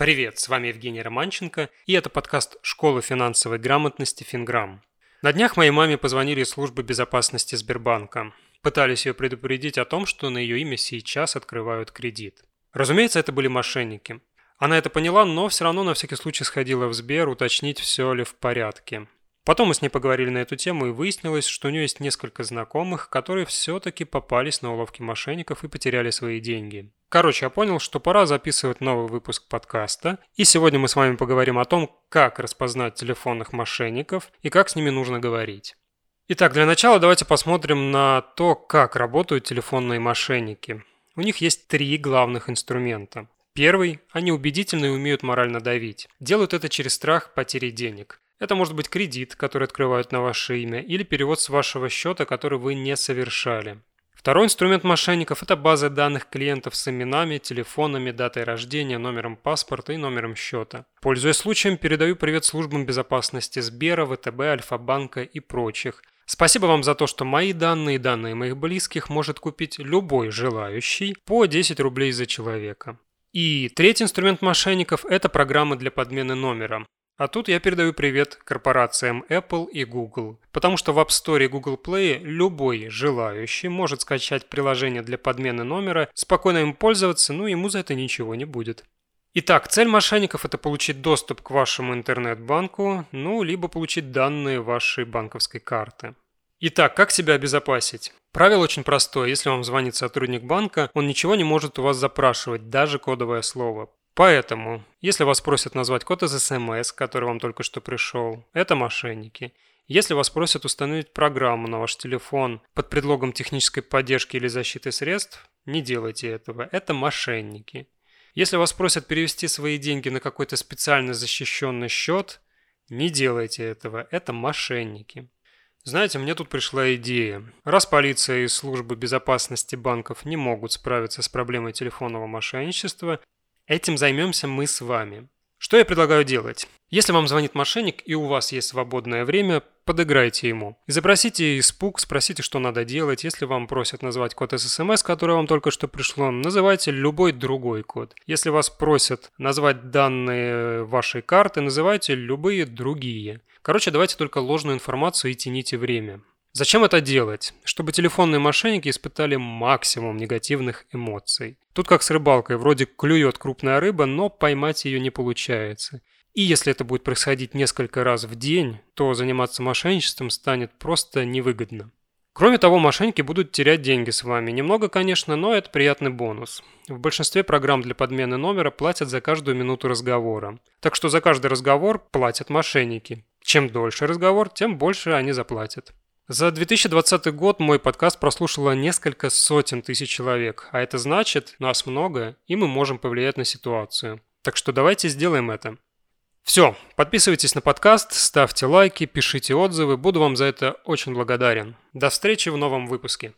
Привет, с вами Евгений Романченко, и это подкаст «Школа финансовой грамотности Финграм». На днях моей маме позвонили из службы безопасности Сбербанка. Пытались ее предупредить о том, что на ее имя сейчас открывают кредит. Разумеется, это были мошенники. Она это поняла, но все равно на всякий случай сходила в Сбер уточнить, все ли в порядке. Потом мы с ней поговорили на эту тему и выяснилось, что у нее есть несколько знакомых, которые все-таки попались на уловки мошенников и потеряли свои деньги. Короче, я понял, что пора записывать новый выпуск подкаста, и сегодня мы с вами поговорим о том, как распознать телефонных мошенников и как с ними нужно говорить. Итак, для начала давайте посмотрим на то, как работают телефонные мошенники. У них есть три главных инструмента. Первый – они убедительно и умеют морально давить. Делают это через страх потери денег. Это может быть кредит, который открывают на ваше имя, или перевод с вашего счета, который вы не совершали. Второй инструмент мошенников – это базы данных клиентов с именами, телефонами, датой рождения, номером паспорта и номером счета. Пользуясь случаем, передаю привет службам безопасности Сбера, ВТБ, Альфа-банка и прочих. Спасибо вам за то, что мои данные и данные моих близких может купить любой желающий по 10 рублей за человека. И третий инструмент мошенников – это программы для подмены номера. А тут я передаю привет корпорациям Apple и Google, потому что в App Store и Google Play любой желающий может скачать приложение для подмены номера, спокойно им пользоваться, ну ему за это ничего не будет. Итак, цель мошенников – это получить доступ к вашему интернет-банку, ну, либо получить данные вашей банковской карты. Итак, как себя обезопасить? Правило очень простое. Если вам звонит сотрудник банка, он ничего не может у вас запрашивать, даже кодовое слово. Поэтому, если вас просят назвать код из СМС, который вам только что пришел, это мошенники. Если вас просят установить программу на ваш телефон под предлогом технической поддержки или защиты средств, не делайте этого, это мошенники. Если вас просят перевести свои деньги на какой-то специально защищенный счет, не делайте этого, это мошенники. Знаете, мне тут пришла идея. Раз полиция и службы безопасности банков не могут справиться с проблемой телефонного мошенничества, Этим займемся мы с вами. Что я предлагаю делать? Если вам звонит мошенник и у вас есть свободное время, подыграйте ему. Изобразите испуг, спросите, что надо делать. Если вам просят назвать код из СМС, который вам только что пришло, называйте любой другой код. Если вас просят назвать данные вашей карты, называйте любые другие. Короче, давайте только ложную информацию и тяните время. Зачем это делать? Чтобы телефонные мошенники испытали максимум негативных эмоций. Тут как с рыбалкой, вроде клюет крупная рыба, но поймать ее не получается. И если это будет происходить несколько раз в день, то заниматься мошенничеством станет просто невыгодно. Кроме того, мошенники будут терять деньги с вами. Немного, конечно, но это приятный бонус. В большинстве программ для подмены номера платят за каждую минуту разговора. Так что за каждый разговор платят мошенники. Чем дольше разговор, тем больше они заплатят. За 2020 год мой подкаст прослушало несколько сотен тысяч человек, а это значит, нас много, и мы можем повлиять на ситуацию. Так что давайте сделаем это. Все, подписывайтесь на подкаст, ставьте лайки, пишите отзывы, буду вам за это очень благодарен. До встречи в новом выпуске.